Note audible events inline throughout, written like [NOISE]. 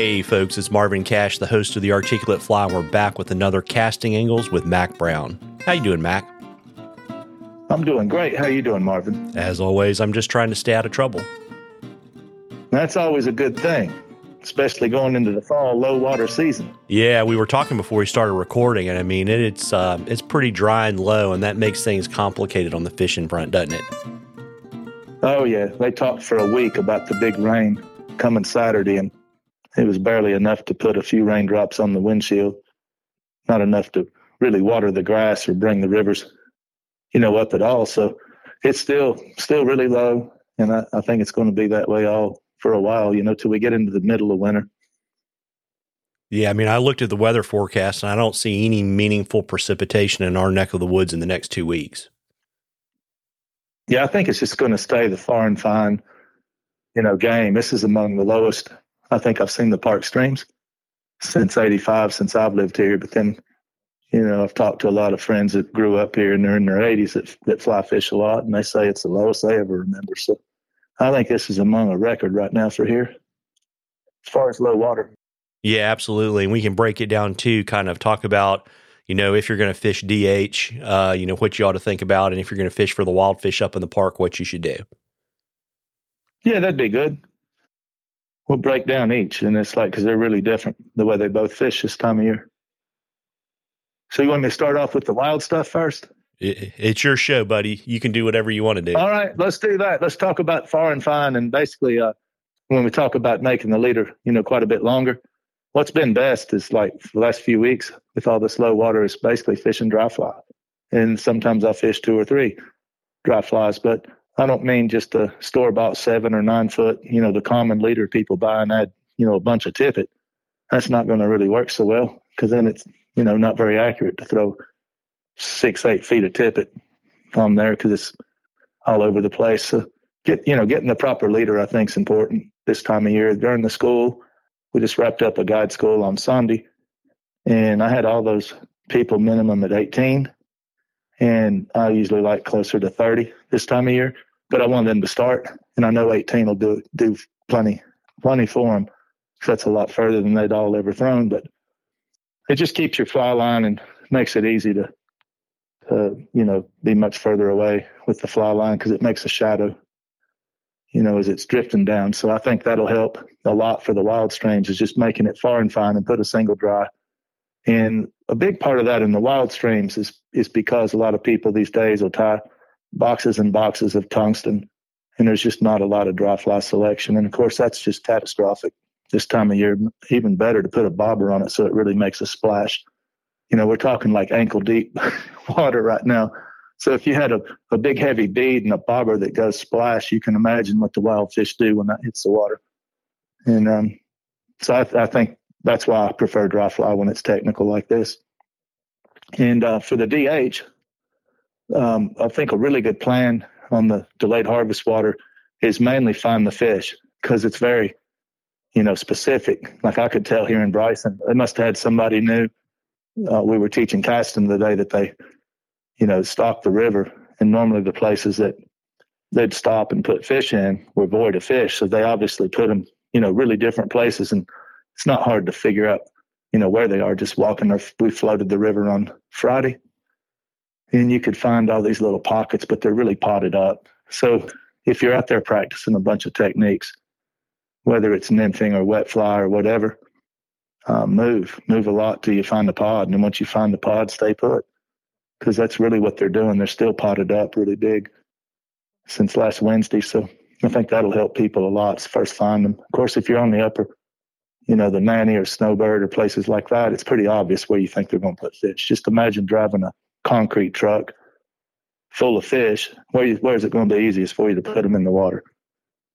Hey, folks, it's Marvin Cash, the host of the Articulate Fly, and we're back with another Casting Angles with Mac Brown. How you doing, Mac? I'm doing great. How you doing, Marvin? As always, I'm just trying to stay out of trouble. That's always a good thing, especially going into the fall low water season. Yeah, we were talking before we started recording, and I mean it, it's uh, it's pretty dry and low, and that makes things complicated on the fishing front, doesn't it? Oh yeah, they talked for a week about the big rain coming Saturday, and it was barely enough to put a few raindrops on the windshield, not enough to really water the grass or bring the rivers, you know, up at all. So it's still still really low, and I, I think it's going to be that way all for a while, you know, till we get into the middle of winter. Yeah, I mean, I looked at the weather forecast and I don't see any meaningful precipitation in our neck of the woods in the next two weeks. Yeah, I think it's just going to stay the far and fine, you know, game. This is among the lowest I think I've seen the park streams since 85, since I've lived here. But then, you know, I've talked to a lot of friends that grew up here and they're in their 80s that, that fly fish a lot, and they say it's the lowest they ever remember. So I think this is among a record right now for here as far as low water. Yeah, absolutely. And we can break it down too, kind of talk about, you know, if you're going to fish DH, uh, you know, what you ought to think about. And if you're going to fish for the wild fish up in the park, what you should do. Yeah, that'd be good. We'll break down each. And it's like, because they're really different the way they both fish this time of year. So you want me to start off with the wild stuff first? It's your show, buddy. You can do whatever you want to do. All right, let's do that. Let's talk about far and fine. And basically, uh, when we talk about making the leader, you know, quite a bit longer, what's been best is like the last few weeks with all this low water is basically fishing dry fly. And sometimes I fish two or three dry flies, but I don't mean just a store bought seven or nine foot, you know, the common leader people buy and add, you know, a bunch of tippet. That's not going to really work so well because then it's, you know, not very accurate to throw six, eight feet of tippet on there because it's all over the place. So get, you know, getting the proper leader, I think is important this time of year. During the school, we just wrapped up a guide school on Sunday and I had all those people minimum at 18 and I usually like closer to 30 this time of year, but I want them to start and I know 18 will do, do plenty, plenty for them. That's a lot further than they'd all ever thrown, but it just keeps your fly line and makes it easy to uh, you know, be much further away with the fly line because it makes a shadow, you know, as it's drifting down. So I think that'll help a lot for the wild streams is just making it far and fine and put a single dry. And a big part of that in the wild streams is is because a lot of people these days will tie boxes and boxes of tungsten, and there's just not a lot of dry fly selection. And of course, that's just catastrophic this time of year. Even better to put a bobber on it so it really makes a splash you know, we're talking like ankle deep [LAUGHS] water right now. So if you had a, a big heavy bead and a bobber that goes splash, you can imagine what the wild fish do when that hits the water. And um, so I, I, think that's why I prefer dry fly when it's technical like this. And uh, for the DH, um, I think a really good plan on the delayed harvest water is mainly find the fish because it's very, you know, specific. Like I could tell here in Bryson, they must have had somebody new uh, we were teaching casting the day that they, you know, stocked the river. And normally the places that they'd stop and put fish in were void of fish. So they obviously put them, you know, really different places. And it's not hard to figure out, you know, where they are just walking. There. We floated the river on Friday and you could find all these little pockets, but they're really podded up. So if you're out there practicing a bunch of techniques, whether it's nymphing or wet fly or whatever, uh, move, move a lot till you find the pod. And then once you find the pod, stay put. Because that's really what they're doing. They're still podded up really big since last Wednesday. So I think that'll help people a lot. First find them. Of course, if you're on the upper, you know, the Nanny or Snowbird or places like that, it's pretty obvious where you think they're going to put fish. Just imagine driving a concrete truck full of fish. Where, you, where is it going to be easiest for you to put them in the water?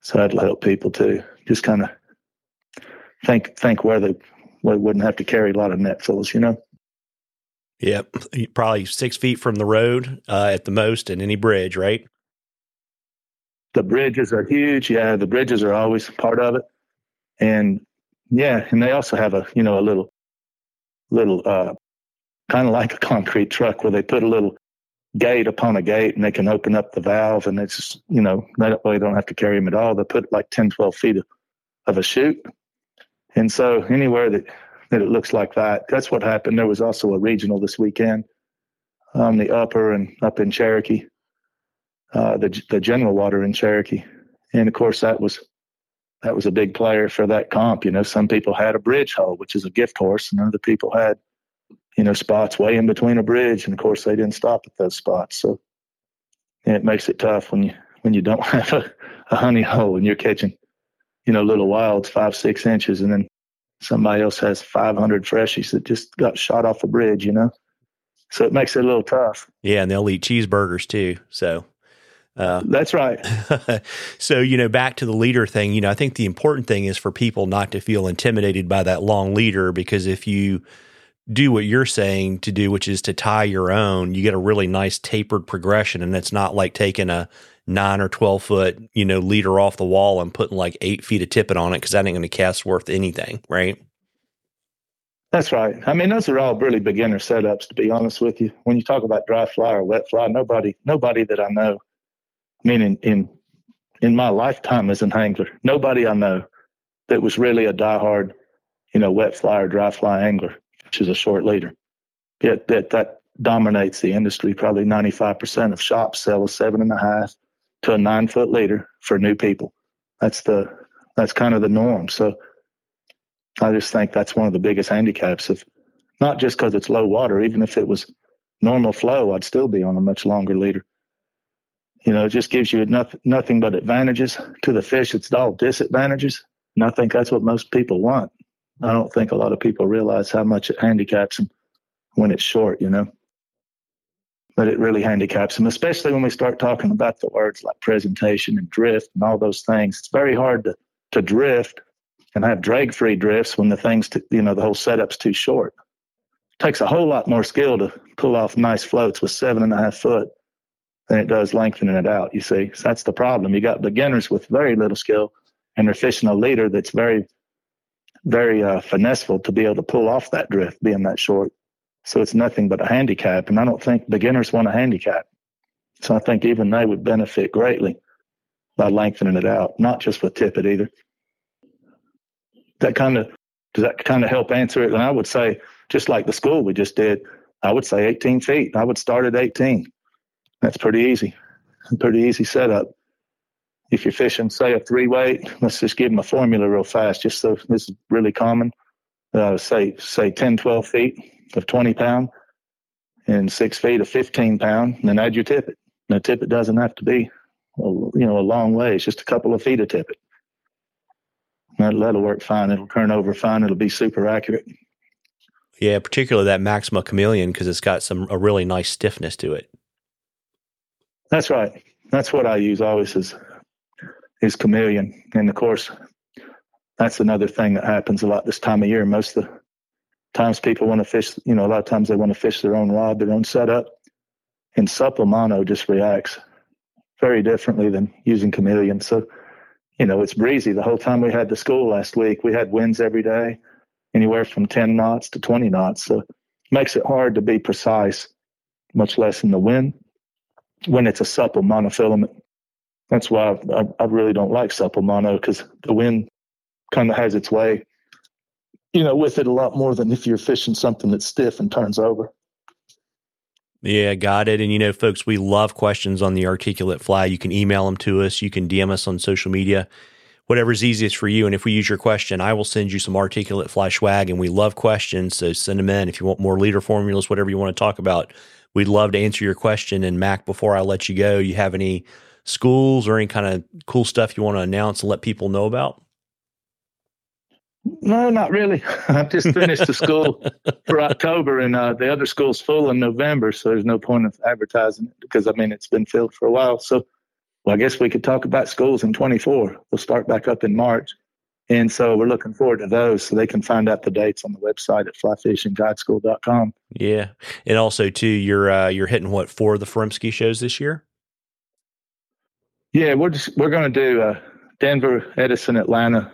So that'll help people too. Just kind of think think where they we wouldn't have to carry a lot of net fills, you know? Yep. Probably six feet from the road uh, at the most and any bridge, right? The bridges are huge. Yeah, the bridges are always part of it. And yeah, and they also have a, you know, a little, little, uh, kind of like a concrete truck where they put a little gate upon a gate and they can open up the valve and it's, you know, that way they don't have to carry them at all. They put like 10, 12 feet of, of a chute And so anywhere that, that it looks like that, that's what happened. There was also a regional this weekend on the upper and up in Cherokee, uh, the the general water in Cherokee, and of course that was that was a big player for that comp. You know, some people had a bridge hole which is a gift horse, and other people had you know spots way in between a bridge, and of course they didn't stop at those spots. So it makes it tough when you when you don't [LAUGHS] have a, a honey hole and you're catching you know little wilds five six inches, and then somebody else has 500 freshies that just got shot off a bridge. You know so it makes it a little tough. Yeah, and they'll eat cheeseburgers too. So uh, that's right. [LAUGHS] so you know, back to the leader thing. You know, I think the important thing is for people not to feel intimidated by that long leader because if you do what you're saying to do, which is to tie your own, you get a really nice tapered progression, and it's not like taking a nine or twelve foot you know leader off the wall and putting like eight feet of tippet on it because that ain't going to cast worth anything, right? That's right. I mean, those are all really beginner setups, to be honest with you. When you talk about dry fly or wet fly, nobody, nobody that I know, I mean, in in, in my lifetime as an angler, nobody I know that was really a diehard, you know, wet fly or dry fly angler, which is a short leader. Yet that that dominates the industry. Probably ninety five percent of shops sell a seven and a half to a nine foot leader for new people. That's the that's kind of the norm. So I just think that's one of the biggest handicaps of not just because it's low water, even if it was normal flow, I'd still be on a much longer leader. You know, it just gives you nothing but advantages to the fish. It's all disadvantages. And I think that's what most people want. I don't think a lot of people realize how much it handicaps them when it's short, you know. But it really handicaps them, especially when we start talking about the words like presentation and drift and all those things. It's very hard to, to drift and have drag free drifts when the thing's, too, you know, the whole setup's too short. It takes a whole lot more skill to pull off nice floats with seven and a half foot than it does lengthening it out, you see. So that's the problem. You got beginners with very little skill and they're fishing a leader that's very, very uh, finesseful to be able to pull off that drift being that short. So it's nothing but a handicap. And I don't think beginners want a handicap. So I think even they would benefit greatly by lengthening it out, not just with tippet either that kind of does that kind of help answer it? And I would say, just like the school we just did, I would say 18 feet. I would start at 18. That's pretty easy. Pretty easy setup. If you're fishing, say a three weight, let's just give them a formula real fast, just so this is really common. Uh, say say 10, 12 feet of 20 pound and six feet of 15 pound, and then add your tippet. Now, tippet doesn't have to be, you know, a long way. It's just a couple of feet of tippet. That, that'll work fine. It'll turn over fine. It'll be super accurate. Yeah, particularly that Maxima Chameleon because it's got some a really nice stiffness to it. That's right. That's what I use always is is chameleon, and of course, that's another thing that happens a lot this time of year. Most of the times people want to fish, you know, a lot of times they want to fish their own rod, their own setup, and supple mono just reacts very differently than using chameleon. So you know, it's breezy. The whole time we had the school last week, we had winds every day, anywhere from 10 knots to 20 knots. So it makes it hard to be precise, much less in the wind when it's a supple monofilament. That's why I, I really don't like supple mono because the wind kind of has its way, you know, with it a lot more than if you're fishing something that's stiff and turns over. Yeah, got it. And you know, folks, we love questions on the articulate fly. You can email them to us. You can DM us on social media, whatever's easiest for you. And if we use your question, I will send you some articulate fly swag. And we love questions, so send them in if you want more leader formulas, whatever you want to talk about. We'd love to answer your question. And Mac, before I let you go, you have any schools or any kind of cool stuff you want to announce and let people know about? No, not really. [LAUGHS] I've just finished the school [LAUGHS] for October, and uh, the other school's full in November, so there's no point of advertising it because I mean it's been filled for a while. So, well, I guess we could talk about schools in 24. We'll start back up in March, and so we're looking forward to those. So they can find out the dates on the website at flyfishingguideschool.com. Yeah, and also too, you're uh, you're hitting what for the Furimsky shows this year? Yeah, we're just we're going to do uh, Denver, Edison, Atlanta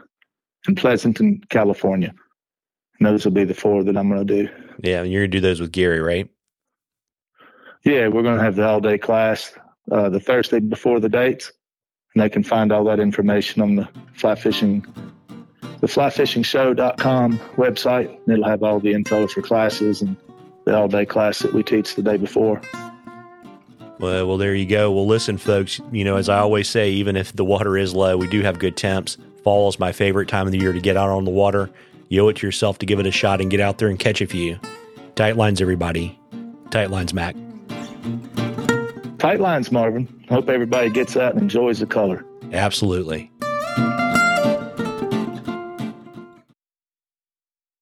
and Pleasanton, California. And those will be the four that I'm going to do. Yeah, and you're going to do those with Gary, right? Yeah, we're going to have the all day class uh, the Thursday before the dates, and they can find all that information on the Fly Fishing the flyfishingshow.com website. It'll have all the info for classes and the all day class that we teach the day before. Well, well, there you go. Well, listen, folks, you know, as I always say, even if the water is low, we do have good temps. Fall is my favorite time of the year to get out on the water. You owe it to yourself to give it a shot and get out there and catch a few. Tight lines, everybody. Tight lines, Mac. Tight lines, Marvin. Hope everybody gets out and enjoys the color. Absolutely.